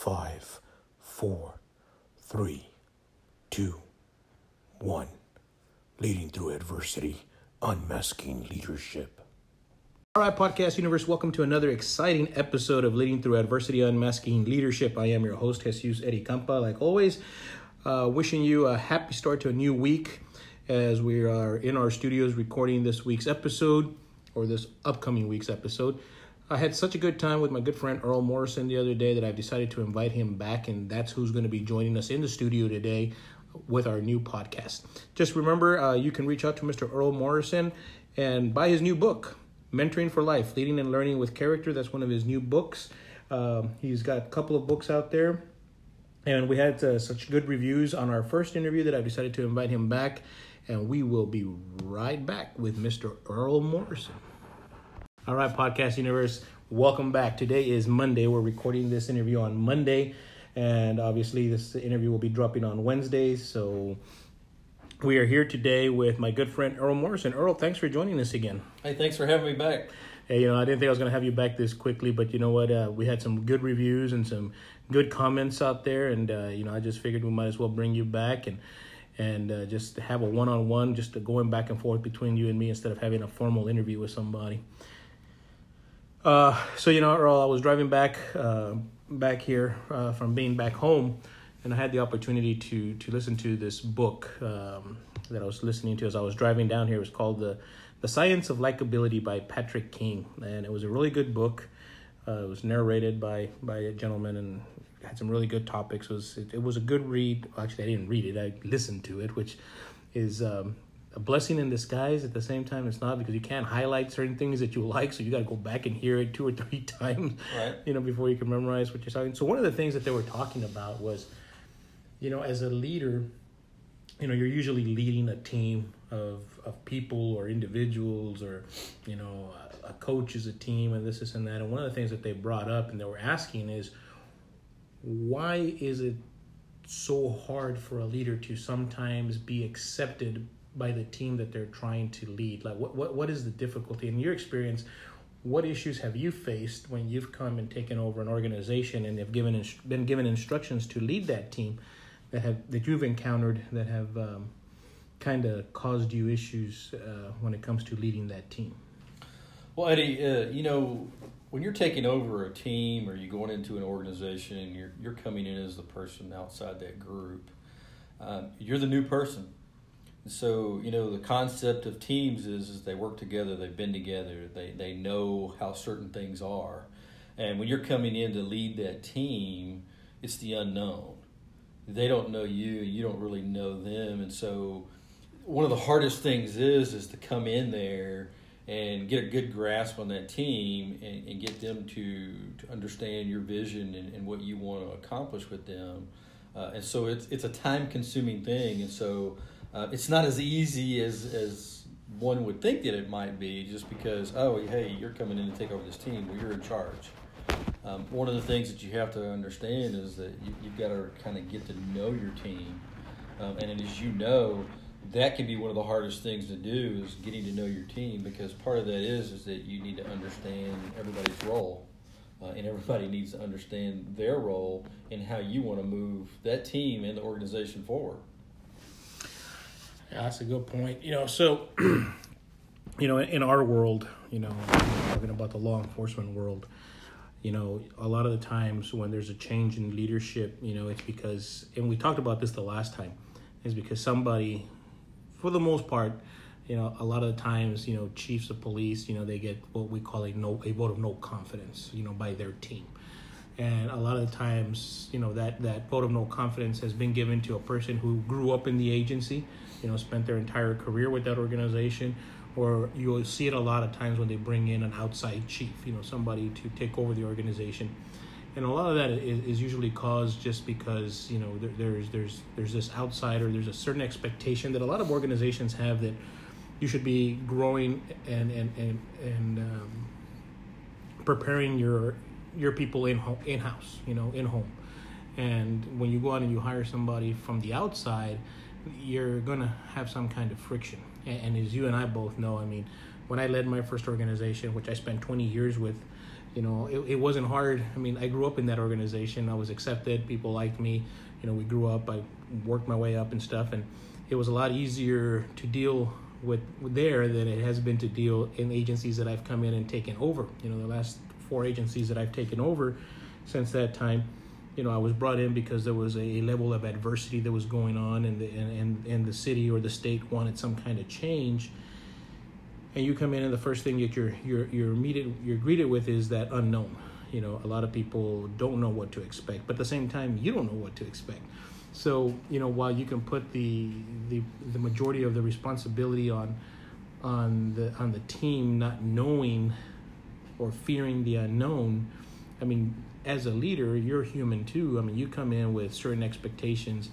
five, four, three, two, one. Leading through adversity, unmasking leadership. All right, Podcast Universe, welcome to another exciting episode of Leading Through Adversity, Unmasking Leadership. I am your host, Jesus Eddie Campa. Like always, uh, wishing you a happy start to a new week as we are in our studios recording this week's episode or this upcoming week's episode. I had such a good time with my good friend Earl Morrison the other day that I've decided to invite him back, and that's who's going to be joining us in the studio today with our new podcast. Just remember, uh, you can reach out to Mr. Earl Morrison and buy his new book, Mentoring for Life Leading and Learning with Character. That's one of his new books. Um, he's got a couple of books out there. And we had uh, such good reviews on our first interview that I decided to invite him back. And we will be right back with Mr. Earl Morrison. All right, Podcast Universe, welcome back. Today is Monday. We're recording this interview on Monday, and obviously, this interview will be dropping on Wednesdays. So, we are here today with my good friend Earl Morrison. Earl, thanks for joining us again. Hey, thanks for having me back. Hey, you know, I didn't think I was going to have you back this quickly, but you know what? Uh, we had some good reviews and some good comments out there, and uh, you know, I just figured we might as well bring you back and and uh, just have a one-on-one, just going back and forth between you and me instead of having a formal interview with somebody. Uh, so you know, Earl, I was driving back uh, back here uh, from being back home, and I had the opportunity to to listen to this book um, that I was listening to as I was driving down here. It was called the the Science of Likability by Patrick King, and it was a really good book. Uh, it was narrated by by a gentleman and had some really good topics. It was it, it was a good read. Actually, I didn't read it. I listened to it, which is um, a blessing in disguise at the same time it's not because you can't highlight certain things that you like so you got to go back and hear it two or three times Right. you know before you can memorize what you're talking so one of the things that they were talking about was you know as a leader you know you're usually leading a team of of people or individuals or you know a, a coach is a team and this this and that and one of the things that they brought up and they were asking is why is it so hard for a leader to sometimes be accepted by the team that they're trying to lead? Like what, what what is the difficulty? In your experience what issues have you faced when you've come and taken over an organization and have given been given instructions to lead that team that have that you've encountered that have um, kind of caused you issues uh, when it comes to leading that team? Well, Eddie, uh, you know, when you're taking over a team or you're going into an organization and you're you're coming in as the person outside that group, um, you're the new person. So you know the concept of teams is is they work together, they've been together, they they know how certain things are, and when you're coming in to lead that team, it's the unknown. They don't know you, you don't really know them, and so one of the hardest things is is to come in there and get a good grasp on that team and, and get them to, to understand your vision and, and what you want to accomplish with them. Uh, and so it's, it's a time consuming thing. And so uh, it's not as easy as, as one would think that it might be just because, oh, hey, you're coming in to take over this team. Well, you're in charge. Um, one of the things that you have to understand is that you, you've got to kind of get to know your team. Um, and as you know, that can be one of the hardest things to do is getting to know your team because part of that is is that you need to understand everybody's role uh, and everybody needs to understand their role and how you want to move that team and the organization forward Yeah, that's a good point. You know, so you know, in our world, you know, talking about the law enforcement world, you know, a lot of the times when there's a change in leadership, you know, it's because, and we talked about this the last time, is because somebody, for the most part, you know, a lot of the times, you know, chiefs of police, you know, they get what we call a no a vote of no confidence, you know, by their team. And a lot of the times, you know, that, that vote of no confidence has been given to a person who grew up in the agency, you know, spent their entire career with that organization, or you'll see it a lot of times when they bring in an outside chief, you know, somebody to take over the organization. And a lot of that is, is usually caused just because you know there, there's there's there's this outsider, there's a certain expectation that a lot of organizations have that you should be growing and and and and um, preparing your your people in in house, you know, in home. And when you go out and you hire somebody from the outside, you're gonna have some kind of friction. And, and as you and I both know, I mean, when I led my first organization, which I spent 20 years with, you know, it, it wasn't hard. I mean, I grew up in that organization. I was accepted. People liked me. You know, we grew up. I worked my way up and stuff, and it was a lot easier to deal with there than it has been to deal in agencies that I've come in and taken over. You know, the last four agencies that I've taken over since that time you know, I was brought in because there was a level of adversity that was going on, and the and, and, the city or the state wanted some kind of change. And you come in, and the first thing that you're you're you're meted, you're greeted with is that unknown. You know, a lot of people don't know what to expect, but at the same time, you don't know what to expect. So you know, while you can put the the the majority of the responsibility on on the on the team not knowing or fearing the unknown, I mean, as a leader, you're human too. I mean, you come in with certain expectations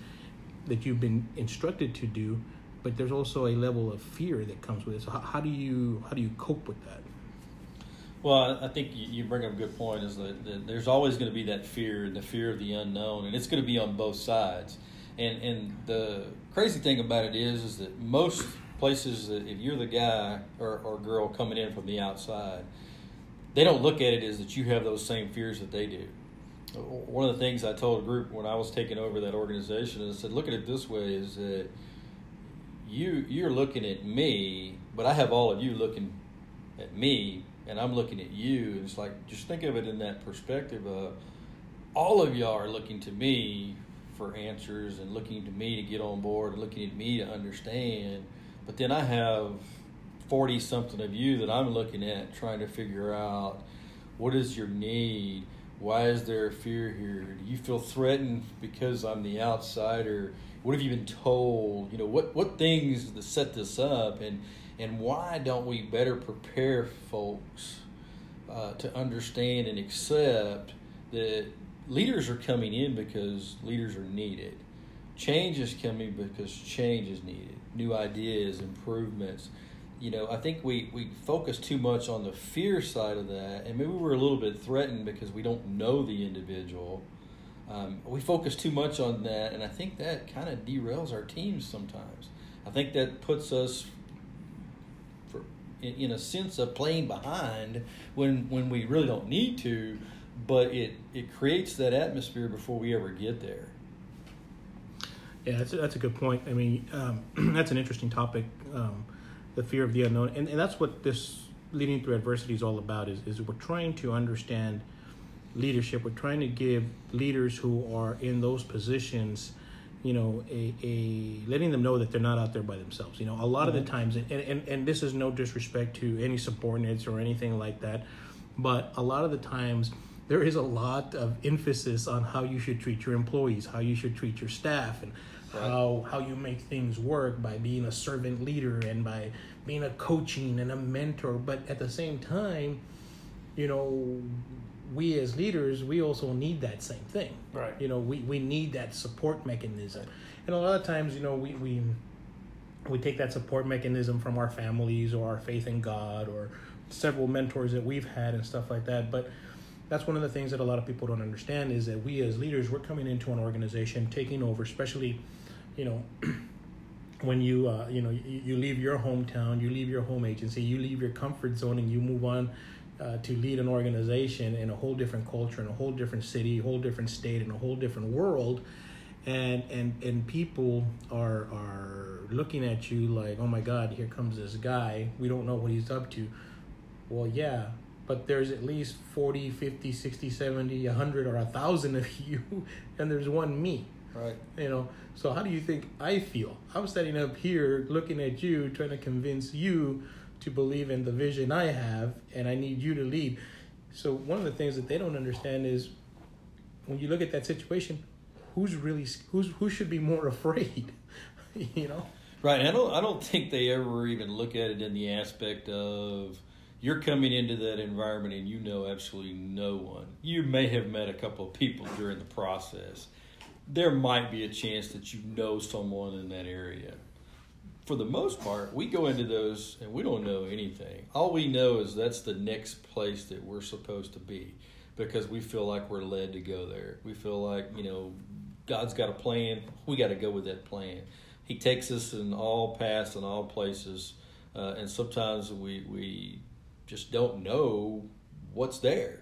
that you've been instructed to do, but there's also a level of fear that comes with it. So how, how do you how do you cope with that? Well, I think you bring up a good point. Is that, there's always going to be that fear and the fear of the unknown, and it's going to be on both sides. And and the crazy thing about it is, is that most places that if you're the guy or, or girl coming in from the outside, they don't look at it as that you have those same fears that they do. One of the things I told a group when I was taking over that organization is I said, look at it this way: is that you you're looking at me, but I have all of you looking at me, and I'm looking at you. And it's like just think of it in that perspective of all of y'all are looking to me for answers and looking to me to get on board and looking at me to understand. But then I have 40 something of you that I'm looking at trying to figure out what is your need? Why is there a fear here? Do you feel threatened because I'm the outsider? What have you been told? You know, what, what things to set this up and, and why don't we better prepare folks uh, to understand and accept that leaders are coming in because leaders are needed. Change is coming because change is needed. New ideas, improvements you know, I think we, we focus too much on the fear side of that, and maybe we're a little bit threatened because we don't know the individual. Um, we focus too much on that, and I think that kind of derails our teams sometimes. I think that puts us, for, in, in a sense, of playing behind when when we really don't need to, but it it creates that atmosphere before we ever get there. Yeah, that's a, that's a good point. I mean, um, that's an interesting topic. Um, the fear of the unknown, and, and that's what this leading through adversity is all about. Is is we're trying to understand leadership. We're trying to give leaders who are in those positions, you know, a, a letting them know that they're not out there by themselves. You know, a lot mm-hmm. of the mm-hmm. times, and, and and this is no disrespect to any subordinates or anything like that, but a lot of the times there is a lot of emphasis on how you should treat your employees, how you should treat your staff, and right. how how you make things work by being a servant leader and by being a coaching and a mentor. But at the same time, you know, we as leaders, we also need that same thing. Right. You know, we, we need that support mechanism. And a lot of times, you know, we, we we take that support mechanism from our families or our faith in God or several mentors that we've had and stuff like that. But that's one of the things that a lot of people don't understand is that we as leaders we're coming into an organization taking over especially you know when you uh, you know you, you, leave your hometown you leave your home agency you leave your comfort zone and you move on uh, to lead an organization in a whole different culture in a whole different city a whole different state in a whole different world. And and and people are are looking at you like oh my god here comes this guy. We don't know what he's up to. Well yeah but there's at least 40 50 60 70 100 or 1000 of you and there's one me. Right. You know so how do you think i feel? I'm standing up here looking at you trying to convince you to believe in the vision i have and i need you to lead. So one of the things that they don't understand is when you look at that situation who's really who's who should be more afraid? You know? Right i don't i don't think they ever even look at it in the aspect of you're coming into that environment and you know absolutely no one. You may have met a couple of people during the process. There might be a chance that you know someone in that area. For the most part, we go into those and we don't know anything. All we know is that's the next place that we're supposed to be because we feel like we're led to go there. We feel like, you know, God's got a plan. We got to go with that plan. He takes us in all paths and all places uh, and sometimes we we just don't know what's there,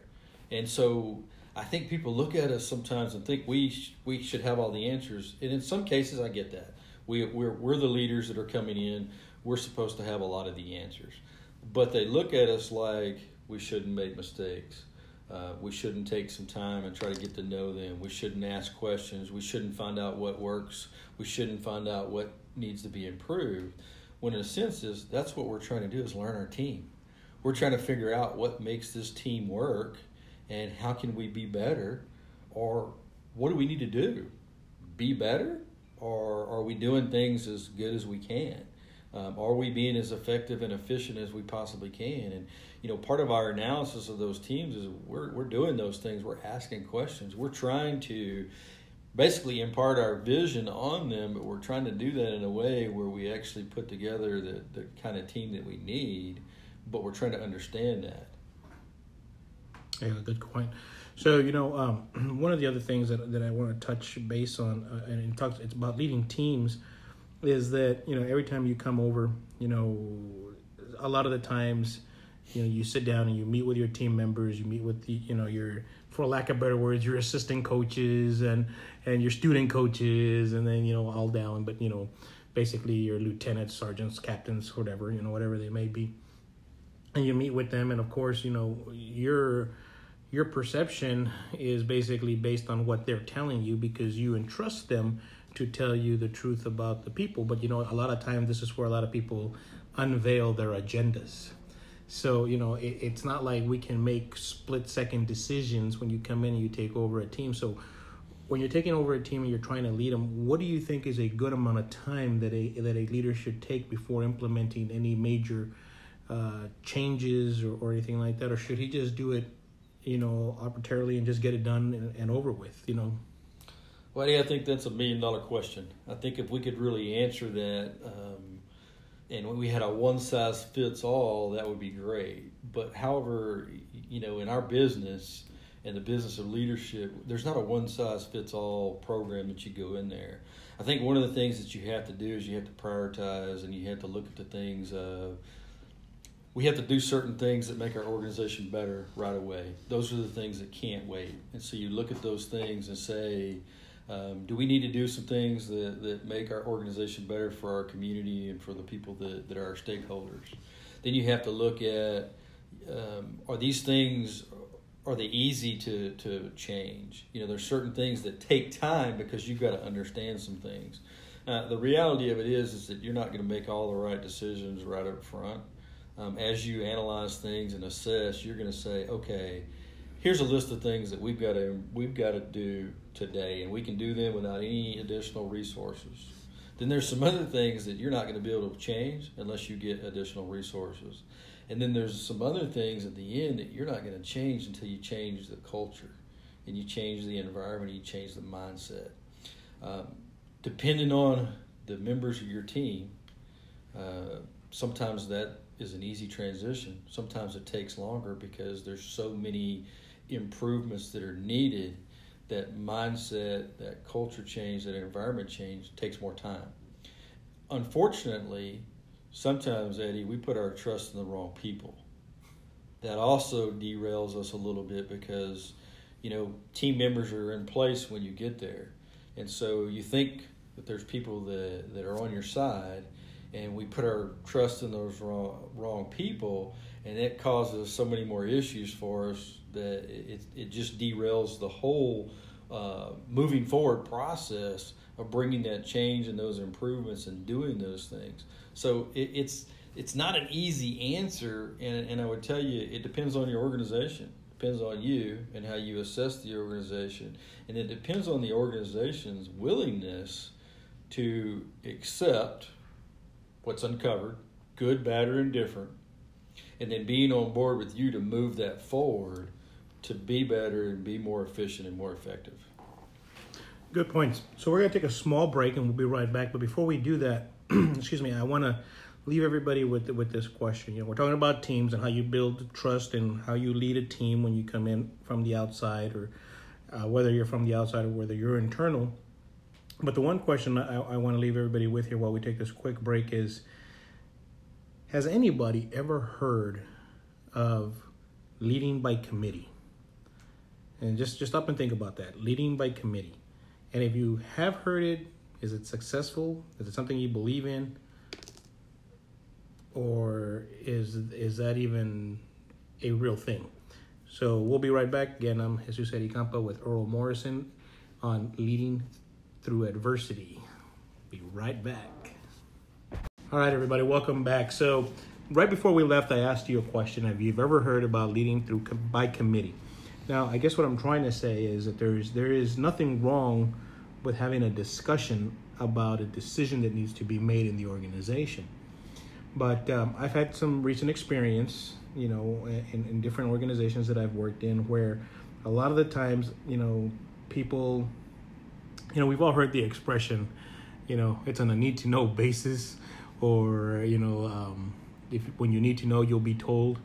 and so I think people look at us sometimes and think we sh- we should have all the answers, and in some cases I get that. We we're we're the leaders that are coming in. We're supposed to have a lot of the answers, but they look at us like we shouldn't make mistakes. Uh, we shouldn't take some time and try to get to know them. We shouldn't ask questions. We shouldn't find out what works. We shouldn't find out what needs to be improved. When in a sense is that's what we're trying to do is learn our team. We're trying to figure out what makes this team work and how can we be better or what do we need to do? Be better or are we doing things as good as we can? Um, are we being as effective and efficient as we possibly can? And you know, part of our analysis of those teams is we're we're doing those things. We're asking questions. We're trying to basically impart our vision on them, but we're trying to do that in a way where we actually put together the the kind of team that we need. But we're trying to understand that. Yeah, good point. So you know, um, one of the other things that that I want to touch base on, uh, and it talks, it's about leading teams, is that you know every time you come over, you know, a lot of the times, you know, you sit down and you meet with your team members, you meet with the, you know, your, for lack of better words, your assistant coaches and and your student coaches, and then you know all down, but you know, basically your lieutenants, sergeants, captains, whatever, you know, whatever they may be, and you meet with them, and of course, you know, your your perception is basically based on what they're telling you because you entrust them to tell you the truth about the people. But you know, a lot of times this is where a lot of people unveil their agendas. So you know, it, it's not like we can make split second decisions when you come in and you take over a team. So when you're taking over a team and you're trying to lead them, what do you think is a good amount of time that a that a leader should take before implementing any major uh, changes or, or anything like that, or should he just do it, you know, arbitrarily and just get it done and, and over with, you know? Well, yeah, I think that's a million dollar question. I think if we could really answer that, um, and when we had a one size fits all, that would be great. But however, you know, in our business and the business of leadership, there's not a one size fits all program that you go in there. I think one of the things that you have to do is you have to prioritize and you have to look at the things. Uh, we have to do certain things that make our organization better right away. Those are the things that can't wait. And so you look at those things and say, um, do we need to do some things that, that make our organization better for our community and for the people that, that are our stakeholders? Then you have to look at um, are these things are they easy to, to change? You know, there's certain things that take time because you've got to understand some things. Uh, the reality of it is is that you're not going to make all the right decisions right up front. Um, as you analyze things and assess, you're going to say, okay, here's a list of things that we've got to we've got to do today, and we can do them without any additional resources. Then there's some other things that you're not going to be able to change unless you get additional resources. And then there's some other things at the end that you're not going to change until you change the culture and you change the environment, you change the mindset. Um, depending on the members of your team, uh, sometimes that is an easy transition. Sometimes it takes longer because there's so many improvements that are needed that mindset, that culture change, that environment change takes more time. Unfortunately, sometimes, Eddie, we put our trust in the wrong people. That also derails us a little bit because, you know, team members are in place when you get there. And so you think that there's people that, that are on your side, and we put our trust in those wrong, wrong people, and it causes so many more issues for us that it, it just derails the whole uh, moving forward process of bringing that change and those improvements and doing those things. So it, it's it's not an easy answer, and, and I would tell you it depends on your organization, depends on you and how you assess the organization, and it depends on the organization's willingness to accept what's uncovered, good, bad, or indifferent, and then being on board with you to move that forward to be better and be more efficient and more effective. Good points. So we're going to take a small break and we'll be right back. But before we do that, excuse me, I want to leave everybody with with this question. You know, we're talking about teams and how you build trust and how you lead a team when you come in from the outside, or uh, whether you're from the outside or whether you're internal. But the one question I, I want to leave everybody with here while we take this quick break is Has anybody ever heard of leading by committee? And just just stop and think about that. Leading by committee. And if you have heard it, is it successful? Is it something you believe in? Or is is that even a real thing? So we'll be right back. Again, I'm Jesus Eddie Campa with Earl Morrison on leading through adversity. Be right back. All right, everybody, welcome back. So, right before we left, I asked you a question: Have you ever heard about leading through by committee? Now, I guess what I'm trying to say is that there's there is nothing wrong with having a discussion about a decision that needs to be made in the organization. But um, I've had some recent experience, you know, in, in different organizations that I've worked in where a lot of the times, you know, people, you know, we've all heard the expression, you know, it's on a need to know basis, or, you know, um, if when you need to know, you'll be told.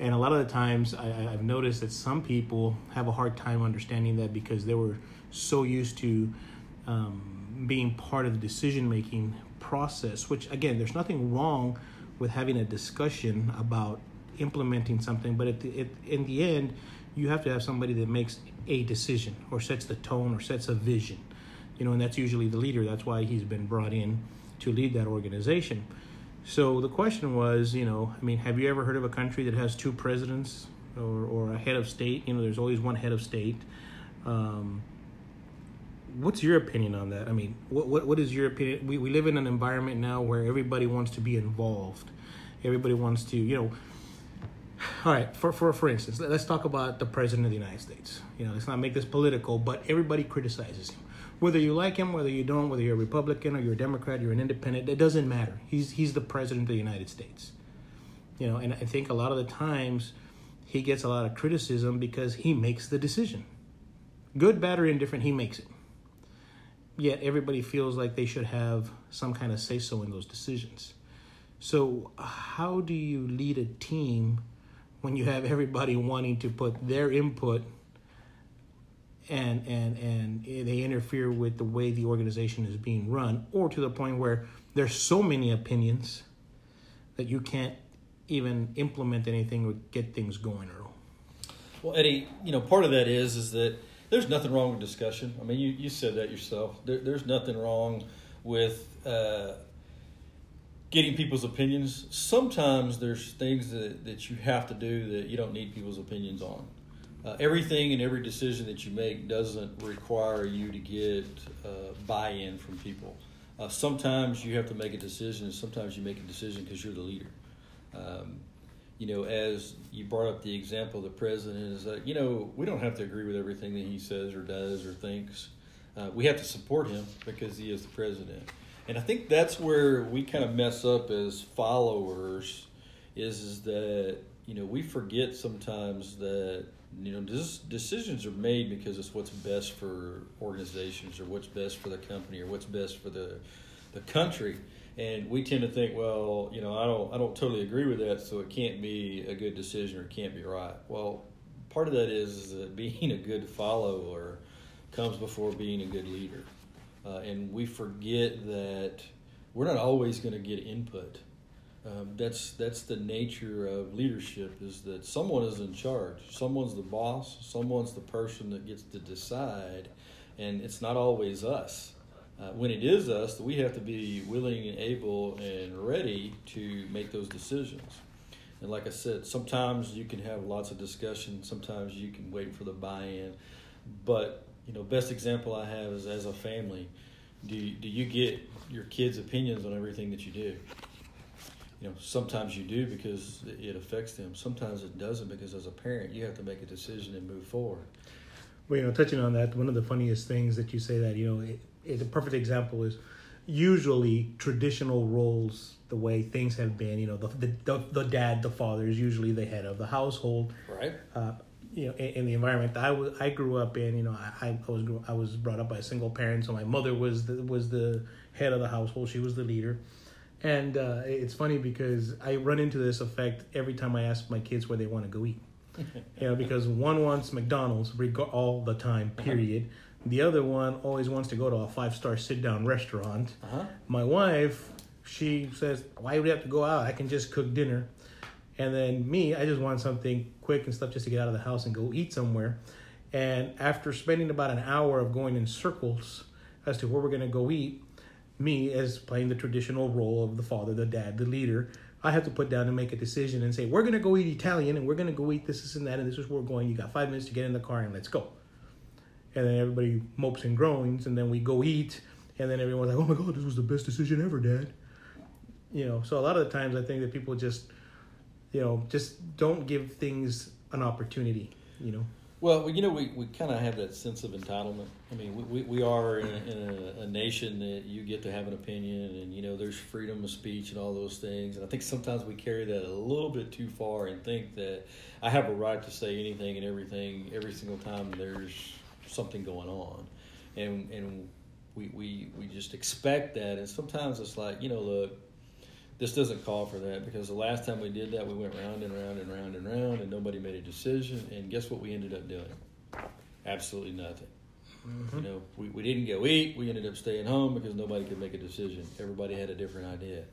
And a lot of the times, I, I've noticed that some people have a hard time understanding that because they were so used to um, being part of the decision making process, which again, there's nothing wrong with having a discussion about implementing something, but at the, it, in the end, you have to have somebody that makes a decision or sets the tone or sets a vision. You know, and that's usually the leader. That's why he's been brought in to lead that organization. So the question was, you know, I mean, have you ever heard of a country that has two presidents or, or a head of state? You know, there's always one head of state. Um, what's your opinion on that? I mean, what what, what is your opinion? We, we live in an environment now where everybody wants to be involved. Everybody wants to, you know. All right, for, for for instance, let's talk about the president of the United States. You know, let's not make this political, but everybody criticizes him. Whether you like him, whether you don't, whether you're a Republican or you're a Democrat, you're an independent, it doesn't matter. He's he's the president of the United States. You know, and I think a lot of the times he gets a lot of criticism because he makes the decision. Good, bad, or indifferent, he makes it yet everybody feels like they should have some kind of say so in those decisions. So, how do you lead a team when you have everybody wanting to put their input and and and they interfere with the way the organization is being run or to the point where there's so many opinions that you can't even implement anything or get things going Earl. Well, Eddie, you know, part of that is is that there's nothing wrong with discussion. I mean, you, you said that yourself. There, there's nothing wrong with uh, getting people's opinions. Sometimes there's things that, that you have to do that you don't need people's opinions on. Uh, everything and every decision that you make doesn't require you to get uh, buy-in from people. Uh, sometimes you have to make a decision. And sometimes you make a decision because you're the leader. Um, you know, as you brought up the example of the president, is that, you know, we don't have to agree with everything that he says or does or thinks. Uh, we have to support him because he is the president. And I think that's where we kind of mess up as followers is, is that, you know, we forget sometimes that, you know, this, decisions are made because it's what's best for organizations or what's best for the company or what's best for the, the country and we tend to think, well, you know, I don't, I don't totally agree with that, so it can't be a good decision or it can't be right. Well, part of that is, that being a good follower comes before being a good leader, uh, and we forget that we're not always going to get input. Um, that's that's the nature of leadership is that someone is in charge, someone's the boss, someone's the person that gets to decide, and it's not always us uh, when it is us, we have to be willing and able and ready to make those decisions. And like I said, sometimes you can have lots of discussion. Sometimes you can wait for the buy-in. But you know, best example I have is as a family. Do do you get your kids' opinions on everything that you do? You know, sometimes you do because it affects them. Sometimes it doesn't because as a parent, you have to make a decision and move forward. Well, you know, touching on that, one of the funniest things that you say that you know. It, the perfect example is usually traditional roles the way things have been you know the the, the dad the father is usually the head of the household right uh, you know in, in, the environment I was I grew up in you know I, I was I was brought up by a single parent so my mother was the, was the head of the household she was the leader and uh, it's funny because I run into this effect every time I ask my kids where they want to go eat you know because one wants McDonald's all the time uh-huh. period uh-huh the other one always wants to go to a five star sit down restaurant. Uh-huh. My wife she says, "Why do we have to go out? I can just cook dinner." And then me, I just want something quick and stuff just to get out of the house and go eat somewhere. And after spending about an hour of going in circles as to where we're going to go eat, me as playing the traditional role of the father, the dad, the leader, I have to put down and make a decision and say, we're going to go eat Italian and we're going to go eat this, this, and that, and this is where we're going. You got five minutes to get in the car and let's go. And then everybody mopes and groans, and then we go eat, and then everyone's like, oh my God, this was the best decision ever, Dad. You know, so a lot of the times I think that people just, you know, just don't give things an opportunity, you know. Well, you know, we, we kind of have that sense of entitlement. I mean, we, we, we are in, a, in a, a, nation that you get to have an opinion, and, you know, there's freedom of speech and all those things. And I think sometimes we carry that a little bit too far and think that I have a right to say anything and everything every single time there's something going on. And, and we, we, we just expect that. And sometimes it's like, you know, look, this doesn't call for that because the last time we did that, we went round and round and round and round, and nobody made a decision. And guess what we ended up doing? Absolutely nothing. Mm-hmm. You know, we, we didn't go eat. We ended up staying home because nobody could make a decision. Everybody had a different idea.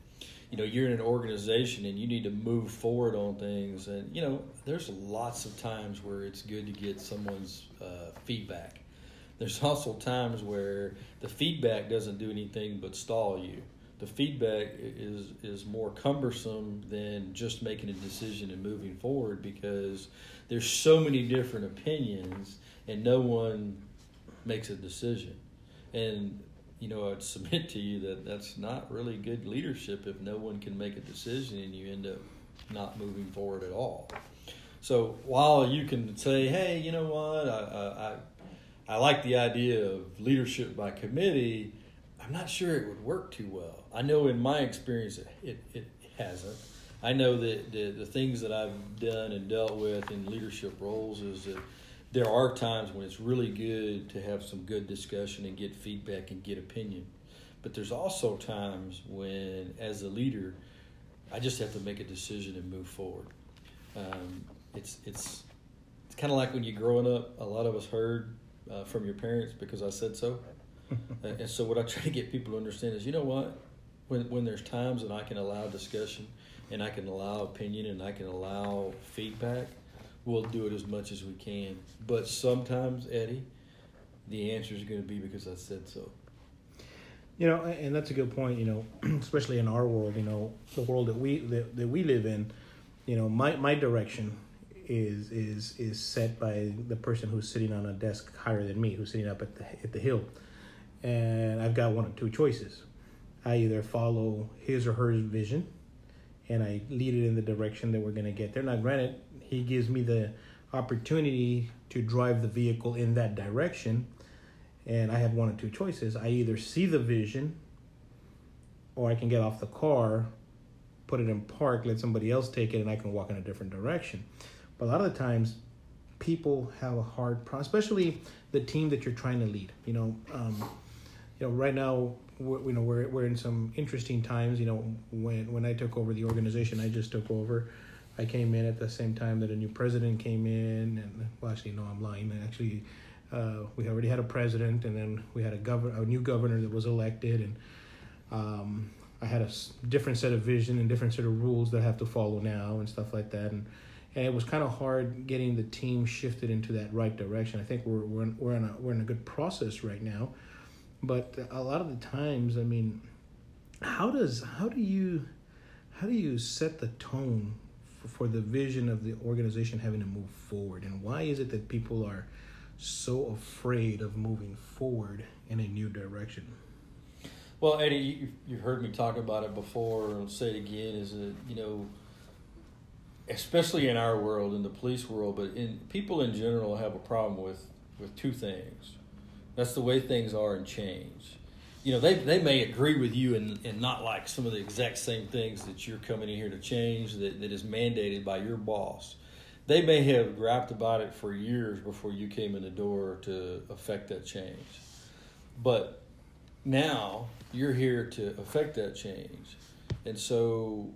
You know, you're in an organization and you need to move forward on things. And, you know, there's lots of times where it's good to get someone's uh, feedback. There's also times where the feedback doesn't do anything but stall you the feedback is is more cumbersome than just making a decision and moving forward because there's so many different opinions and no one makes a decision. And you know i'd submit to you that that's not really good leadership if no one can make a decision and you end up not moving forward at all. So while you can say hey you know what? I i, I like the idea of leadership by committee I'm not sure it would work too well. I know in my experience it, it, hasn't. I know that the, the things that I've done and dealt with in leadership roles is that there are times when it's really good to have some good discussion and get feedback and get opinion. But there's also times when, as a leader, I just have to make a decision and move forward. Um, it's it's it's kind of like when you're growing up. A lot of us heard uh, from your parents because I said so and so what I try to get people to understand is, you know what, when when there's times that I can allow discussion, and I can allow opinion, and I can allow feedback, we'll do it as much as we can. But sometimes, Eddie, the answer is going to be because I said so. You know, and that's a good point. You know, especially in our world, you know, the world that we that, that we live in, you know, my my direction is is is set by the person who's sitting on a desk higher than me, who's sitting up at the at the hill and I've got one or two choices. I either follow his or her vision and I lead it in the direction that we're going to get there. Now, granted, he gives me the opportunity to drive the vehicle in that direction, and I have one or two choices. I either see the vision or I can get off the car, put it in park, let somebody else take it, and I can walk in a different direction. But a lot of the times, people have a hard problem, especially the team that you're trying to lead. You know, um, you know, right now, we're, you know, we're we're in some interesting times. You know, when when I took over the organization, I just took over. I came in at the same time that a new president came in, and well, actually, no, I'm lying. Actually, uh, we already had a president, and then we had a governor, a new governor that was elected, and um, I had a different set of vision and different set of rules that I have to follow now and stuff like that, and and it was kind of hard getting the team shifted into that right direction. I think we're we're we're in a we're in a good process right now but a lot of the times i mean how does how do you how do you set the tone for, for the vision of the organization having to move forward? And why is it that people are so afraid of moving forward in a new direction? Well eddie you, you've heard me talk about it before and say it again is that you know especially in our world in the police world but in people in general have a problem with with two things that's the way things are and change. You know, they, they may agree with you and, and not like some of the exact same things that you're coming in here to change that, that is mandated by your boss. They may have griped about it for years before you came in the door to affect that change. But now you're here to affect that change. And so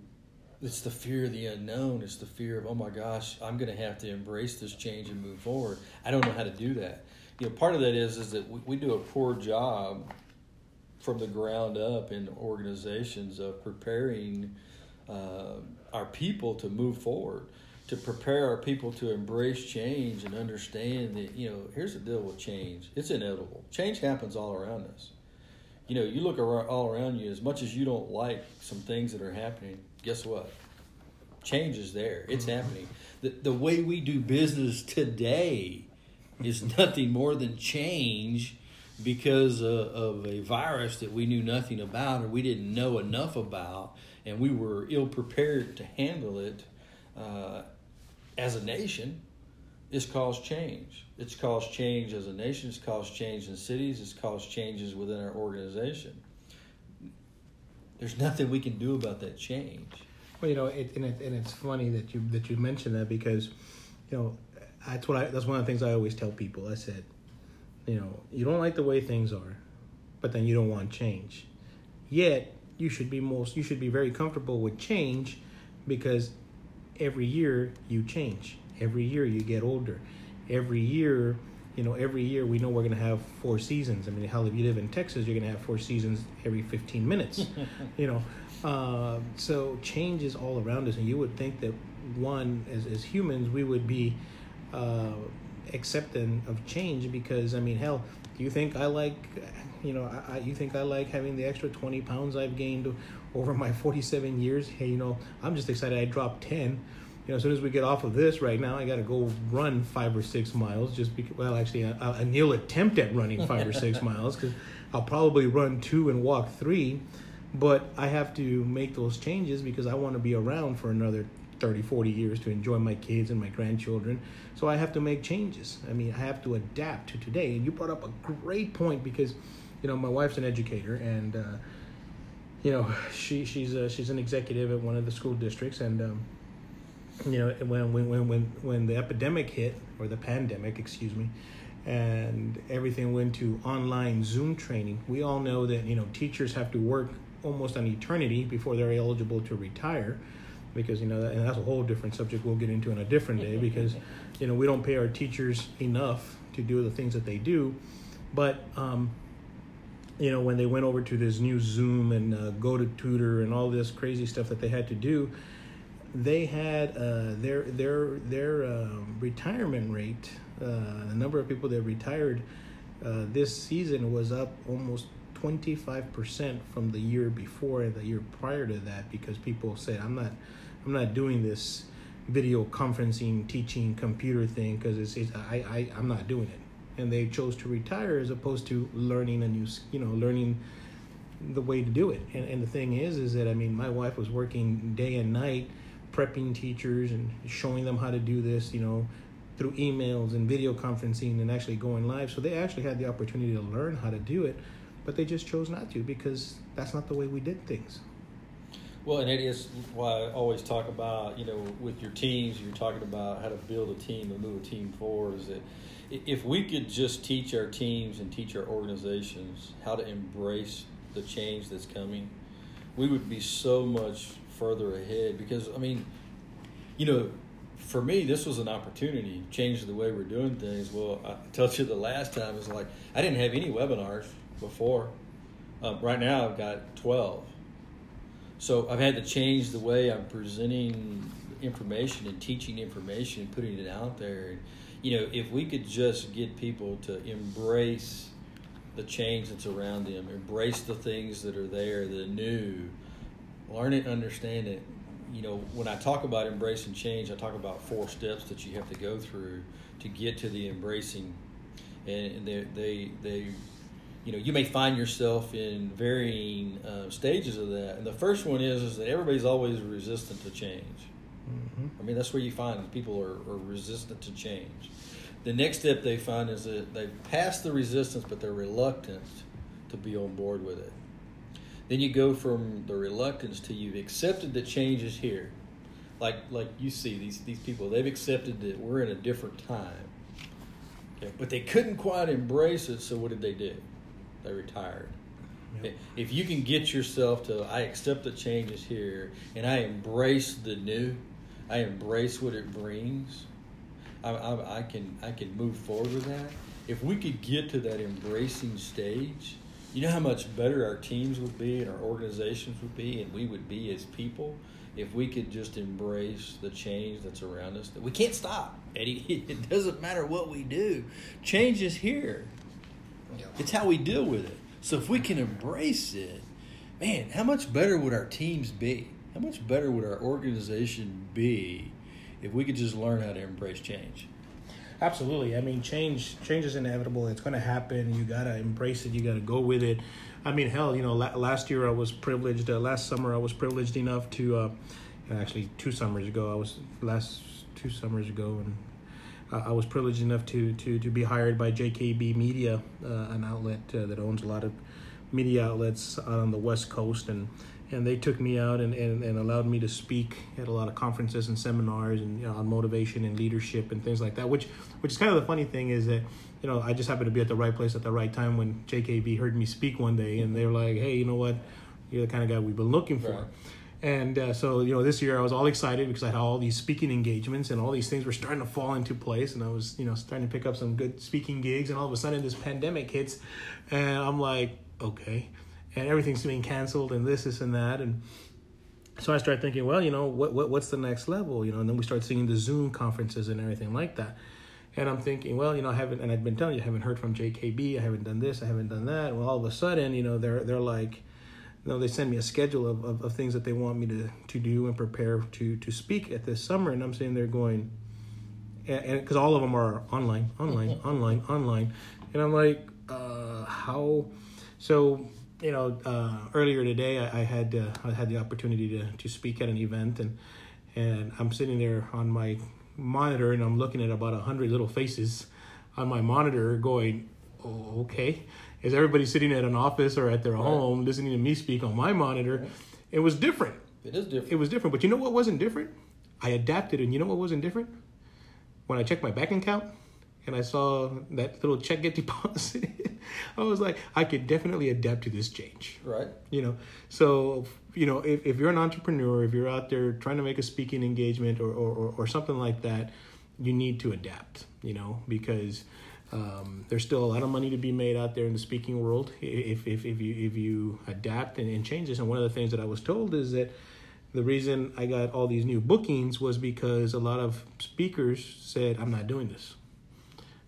it's the fear of the unknown. It's the fear of, oh my gosh, I'm going to have to embrace this change and move forward. I don't know how to do that you know, part of that is is that we, we do a poor job from the ground up in organizations of preparing uh, our people to move forward, to prepare our people to embrace change and understand that, you know, here's the deal with change it's inevitable. Change happens all around us. You know, you look around, all around you, as much as you don't like some things that are happening, guess what? Change is there. It's mm-hmm. happening. The, the way we do business today is nothing more than change because uh, of a virus that we knew nothing about or we didn't know enough about, and we were ill prepared to handle it uh, as a nation. It's caused change. It's caused change as a nation. It's caused change in cities. It's caused changes within our organization. There's nothing we can do about that change. Well, you know, it, and, it, and it's funny that you that you mentioned that because, you know, that's what I that's one of the things I always tell people. I said, you know, you don't like the way things are, but then you don't want change. Yet you should be most you should be very comfortable with change because every year you change. Every year you get older. Every year, you know, every year we know we're going to have four seasons. I mean, hell, if you live in Texas, you're going to have four seasons every 15 minutes. you know, uh, so change is all around us, and you would think that one, as as humans, we would be uh, accepting of change because I mean, hell, do you think I like, you know, I, you think I like having the extra 20 pounds I've gained over my 47 years? Hey, you know, I'm just excited I dropped 10. You know, as soon as we get off of this right now, I got to go run five or six miles just because, well, actually, I, I, will attempt at running five or six miles because I'll probably run two and walk three. But I have to make those changes because I want to be around for another 30, 40 years to enjoy my kids and my grandchildren. So I have to make changes. I mean, I have to adapt to today. And you brought up a great point because, you know, my wife's an educator and, uh, you know, she she's uh, she's an executive at one of the school districts, and um, you know, when when when when the epidemic hit or the pandemic, excuse me, and everything went to online Zoom training, we all know that you know teachers have to work almost an eternity before they're eligible to retire because you know that, and that's a whole different subject we'll get into in a different day because you know we don't pay our teachers enough to do the things that they do. But um, you know when they went over to this new zoom and uh, GoToTutor and all this crazy stuff that they had to do they had uh, their their their uh, retirement rate uh, the number of people that retired uh, this season was up almost 25% from the year before and the year prior to that because people said i'm not I'm not doing this video conferencing, teaching, computer thing because it's, it's I, I I'm not doing it. And they chose to retire as opposed to learning a new, you know, learning the way to do it. And, and the thing is, is that I mean, my wife was working day and night, prepping teachers and showing them how to do this, you know, through emails and video conferencing and actually going live. So they actually had the opportunity to learn how to do it, but they just chose not to because that's not the way we did things. Well, and it is why I always talk about, you know, with your teams, you're talking about how to build a team and move a team forward. Is that if we could just teach our teams and teach our organizations how to embrace the change that's coming, we would be so much further ahead. Because, I mean, you know, for me, this was an opportunity, change the way we're doing things. Well, I told you the last time, it's like I didn't have any webinars before. Um, right now, I've got 12 so I've had to change the way I'm presenting information and teaching information and putting it out there. And, you know, if we could just get people to embrace the change that's around them, embrace the things that are there, the new, learn it, understand it. You know, when I talk about embracing change, I talk about four steps that you have to go through to get to the embracing. And they, they, they you know you may find yourself in varying uh, stages of that. And the first one is is that everybody's always resistant to change. Mm-hmm. i mean that's where you find people are, are, resistant to change. The next step they find is that they've passed the resistance but they're reluctant to be on board with it. Then you go from the reluctance to you've accepted that change is here. Like like you see these these people they've accepted that we're in a different time. Okay but they couldn't quite embrace it so what did they do they retired. Yep. If you can get yourself to, I accept the changes here, and I embrace the new, I embrace what it brings. I, I, I can I can move forward with that. If we could get to that embracing stage, You know how much better our teams would be and our organizations would be, and we would be as people if we could just embrace the change that's around us. That we can't stop, Eddie. It doesn't matter what we do. Change is here. It's how we deal with it. So if we can embrace it, man, how much better would our teams be? How much better would our organization be if we could just learn how to embrace change? Absolutely. I mean, change change is inevitable. It's going to happen. You got to embrace it. You got to go with it. I mean, hell, you know, la- last year I was privileged. Uh, last summer I was privileged enough to, uh, actually, two summers ago I was last two summers ago, and I was privileged enough to to to be hired by JKB Media, uh, an outlet uh, that owns a lot of media outlets out on the West Coast, and and they took me out and, and, and allowed me to speak at a lot of conferences and seminars and you know, on motivation and leadership and things like that. Which which is kind of the funny thing is that you know I just happened to be at the right place at the right time when JKB heard me speak one day and they were like, hey, you know what, you're the kind of guy we've been looking for. Right. And uh, so, you know, this year I was all excited because I had all these speaking engagements and all these things were starting to fall into place. And I was, you know, starting to pick up some good speaking gigs. And all of a sudden, this pandemic hits, and I'm like, okay. And everything's being canceled and this, this, and that. And so I started thinking, well, you know, what, what what's the next level? You know, and then we started seeing the Zoom conferences and everything like that. And I'm thinking, well, you know, I haven't, and I've been telling you, I haven't heard from JKB, I haven't done this, I haven't done that. Well, all of a sudden, you know, they're they're like, you know, they send me a schedule of, of, of things that they want me to, to do and prepare to to speak at this summer, and I'm sitting there going, and because all of them are online, online, online, online, and I'm like, uh, how? So you know, uh, earlier today I, I had uh, I had the opportunity to to speak at an event, and and I'm sitting there on my monitor, and I'm looking at about a hundred little faces on my monitor, going, oh, okay. Is everybody sitting at an office or at their home listening to me speak on my monitor? It was different. It is different. It was different. But you know what wasn't different? I adapted, and you know what wasn't different? When I checked my bank account and I saw that little check get deposited, I was like, I could definitely adapt to this change. right. You know, so you know, if, if you're an entrepreneur, if you're out there trying to make a speaking engagement or, or, or, or something like that, you need to adapt. You know, because um, there's still a lot of money to be made out there in the speaking world if if, if you if you adapt and, and change this. And one of the things that I was told is that the reason I got all these new bookings was because a lot of speakers said, "I'm not doing this."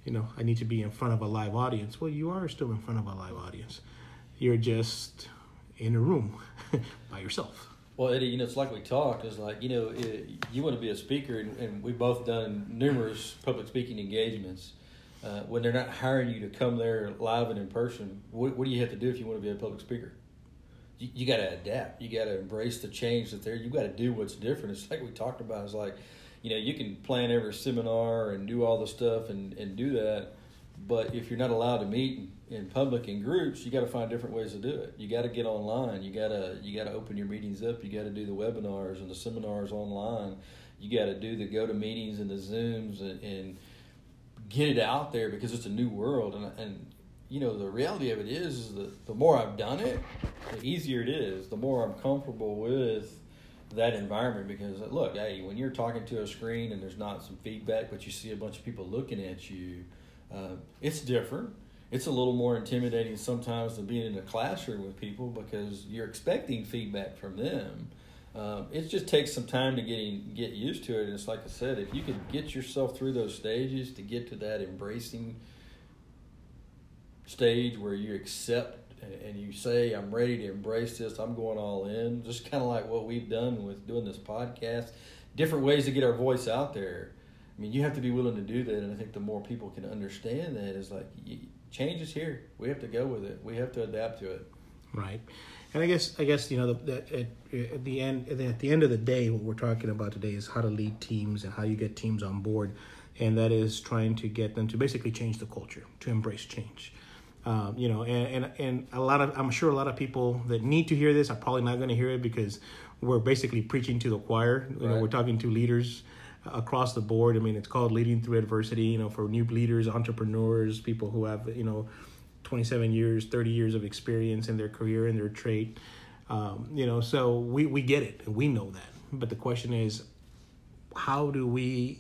You know, I need to be in front of a live audience. Well, you are still in front of a live audience. You're just in a room by yourself. Well, Eddie, you know, it's like we talked. It's like you know, it, you want to be a speaker, and, and we've both done numerous public speaking engagements. Uh, when they're not hiring you to come there live and in person, what, what do you have to do if you want to be a public speaker? You, you got to adapt. You got to embrace the change that's there. You got to do what's different. It's like we talked about. It's like, you know, you can plan every seminar and do all the stuff and, and do that, but if you're not allowed to meet in, public in groups, you got to find different ways to do it. You got to get online. You got to you got to open your meetings up. You got to do the webinars and the seminars online. You got to do the go to meetings and the zooms and, and get it out there because it's a new world and and you know the reality of it is is that the more I've done it, the easier it is. The more I'm comfortable with that environment because look, hey, when you're talking to a screen and there's not some feedback, but you see a bunch of people looking at you, uh, it's different. It's a little more intimidating sometimes than being in a classroom with people because you're expecting feedback from them. Um, it just takes some time to getting get used to it. And it's like I said, if you could get yourself through those stages to get to that embracing stage where you accept and you say, I'm ready to embrace this, I'm going all in, just kind of like what we've done with doing this podcast, different ways to get our voice out there. I mean, you have to be willing to do that. And I think the more people can understand that, is like, change is here. We have to go with it, we have to adapt to it. Right. And I guess I guess you know the, the, at, at the end at the end of the day, what we're talking about today is how to lead teams and how you get teams on board, and that is trying to get them to basically change the culture, to embrace change. Um, you know, and, and and a lot of I'm sure a lot of people that need to hear this are probably not going to hear it because we're basically preaching to the choir. You know, Right. we're talking to leaders across the board. I mean, it's called leading through adversity. You know, for new leaders, entrepreneurs, people who have you know 27 years, 30 years of experience in their career and their trade. Um, you know, so we, we get it and we know that. But the question is, how do we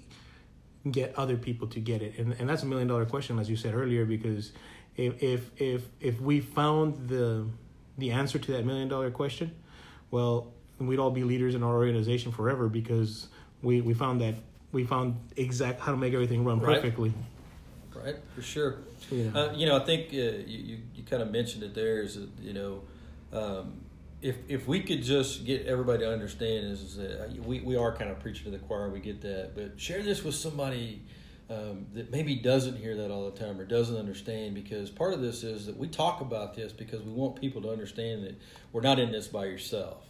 get other people to get it? And, and that's a million dollar question, as you said earlier, because if if if if we found the the answer to that million dollar question, well, we'd all be leaders in our organization forever because we we found that we found exact how to make everything run perfectly. Right, for sure. Yeah. Uh, you know, I think uh, you, you, you kind of mentioned it there is that, you know, um, if, if we could just get everybody to understand is, is that uh, we, we are kind of preaching to the choir, we get that, but share this with somebody um, that maybe doesn't hear that all the time or doesn't understand because part of this is that we talk about this because we want people to understand that we're not in this by yourself.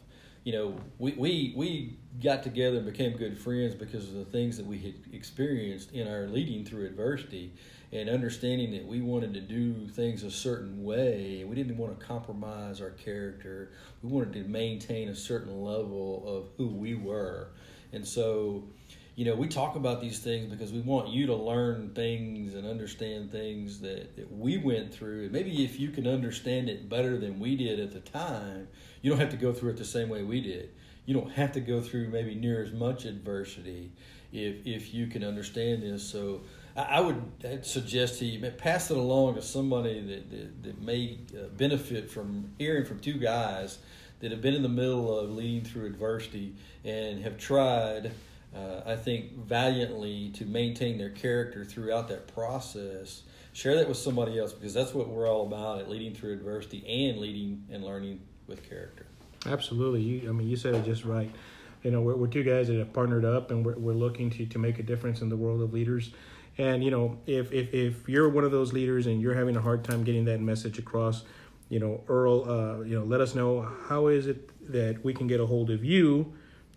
You know, we, we, we got together and became good friends because of the things that we had experienced in our leading through adversity and understanding that we wanted to do things a certain way. We didn't want to compromise our character. We wanted to maintain a certain level of who we were. And so, you know, we talk about these things because we want you to learn things and understand things that, that we went through. And maybe if you can understand it better than we did at the time, you don't have to go through it the same way we did. You don't have to go through maybe near as much adversity if if you can understand this. So I, would suggest to you pass it along to somebody that that, that may uh, benefit from hearing from two guys that have been in the middle of leading through adversity and have tried. Uh, I think valiantly to maintain their character throughout that process. Share that with somebody else because that's what we're all about at leading through adversity and leading and learning with character. Absolutely. You, I mean, you said it just right. You know, we're, we're two guys that have partnered up and we're, we're looking to, to make a difference in the world of leaders. And, you know, if, if, if you're one of those leaders and you're having a hard time getting that message across, you know, Earl, uh, you know, let us know how is it that we can get a hold of you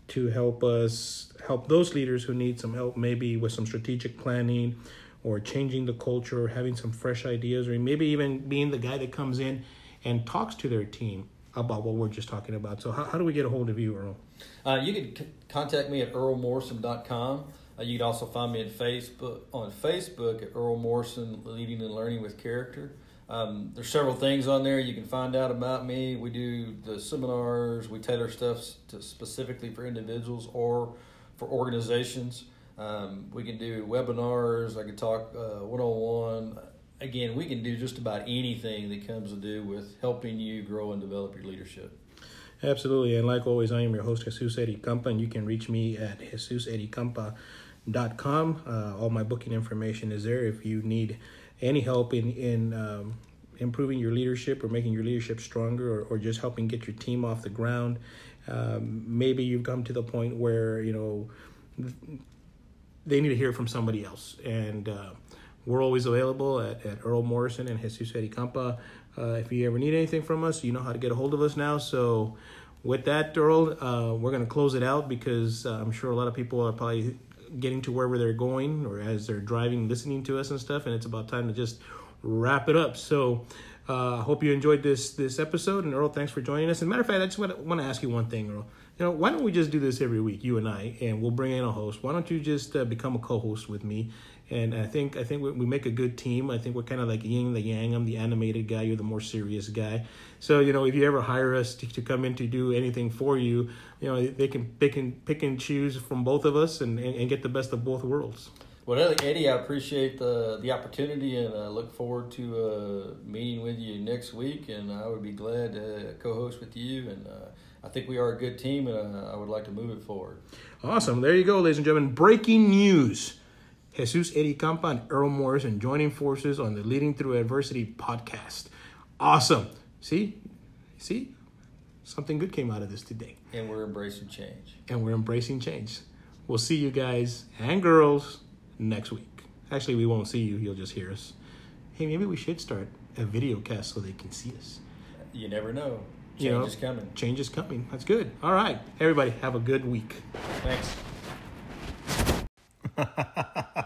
to help us help those leaders who need some help, maybe with some strategic planning or changing the culture or having some fresh ideas or maybe even being the guy that comes in and talks to their team about what we're just talking about. So how, how do we get a hold of you, Earl? Uh, you can c- contact me at earlmorrison.com. Uh, you can also find me at Facebook on Facebook at Earl Morrison Leading and Learning with Character. Um, there's several things on there you can find out about me. We do the seminars. We tailor stuff to specifically for individuals or for organizations. Um, we can do webinars. I can talk one on one. Again, we can do just about anything that comes to do with helping you grow and develop your leadership. Absolutely. And like always, I am your host, Jesus Eddie Campa, and you can reach me at jesuseddiecampa.com. Uh, all my booking information is there. If you need any help in, in um, improving your leadership or making your leadership stronger or, or just helping get your team off the ground, um, maybe you've come to the point where, you know, they need to hear from somebody else. And uh, we're always available at, at Earl Morrison and Jesus Eddie Campa. Uh, if you ever need anything from us, you know how to get a hold of us now. So, with that, Earl, uh, we're going to close it out because uh, I'm sure a lot of people are probably getting to wherever they're going or as they're driving, listening to us and stuff. And it's about time to just wrap it up. So, I hope you enjoyed this this episode. And Earl, thanks for joining us. As a matter of fact, I just want to, want to ask you one thing, Earl. You know, why don't we just do this every week, you and I, and we'll bring in a host. Why don't you just uh, become a co-host with me? And I think I think we, we make a good team. I think we're kind of like yin and the yang. I'm the animated guy. You're the more serious guy. So you know, if you ever hire us to, to come in to do anything for you, you know they can they can pick and choose from both of us and, and, and get the best of both worlds. Well, Eddie, I appreciate the the opportunity and I look forward to uh, meeting with you next week. And I would be glad to co-host with you. And uh, I think we are a good team, and uh, I would like to move it forward. Awesome. There you go, ladies and gentlemen. Breaking news. Jesus Eddie Campa and Earl Morrison joining forces on the Leading Through Adversity podcast. Awesome. See? See? Something good came out of this today. And we're embracing change. And we're embracing change. We'll see you guys and girls next week. Actually, we won't see you. You'll just hear us. Hey, maybe we should start a video cast so they can see us. You never know. Change You know, is coming. Change is coming. That's good. All right. Everybody, have a good week. Thanks.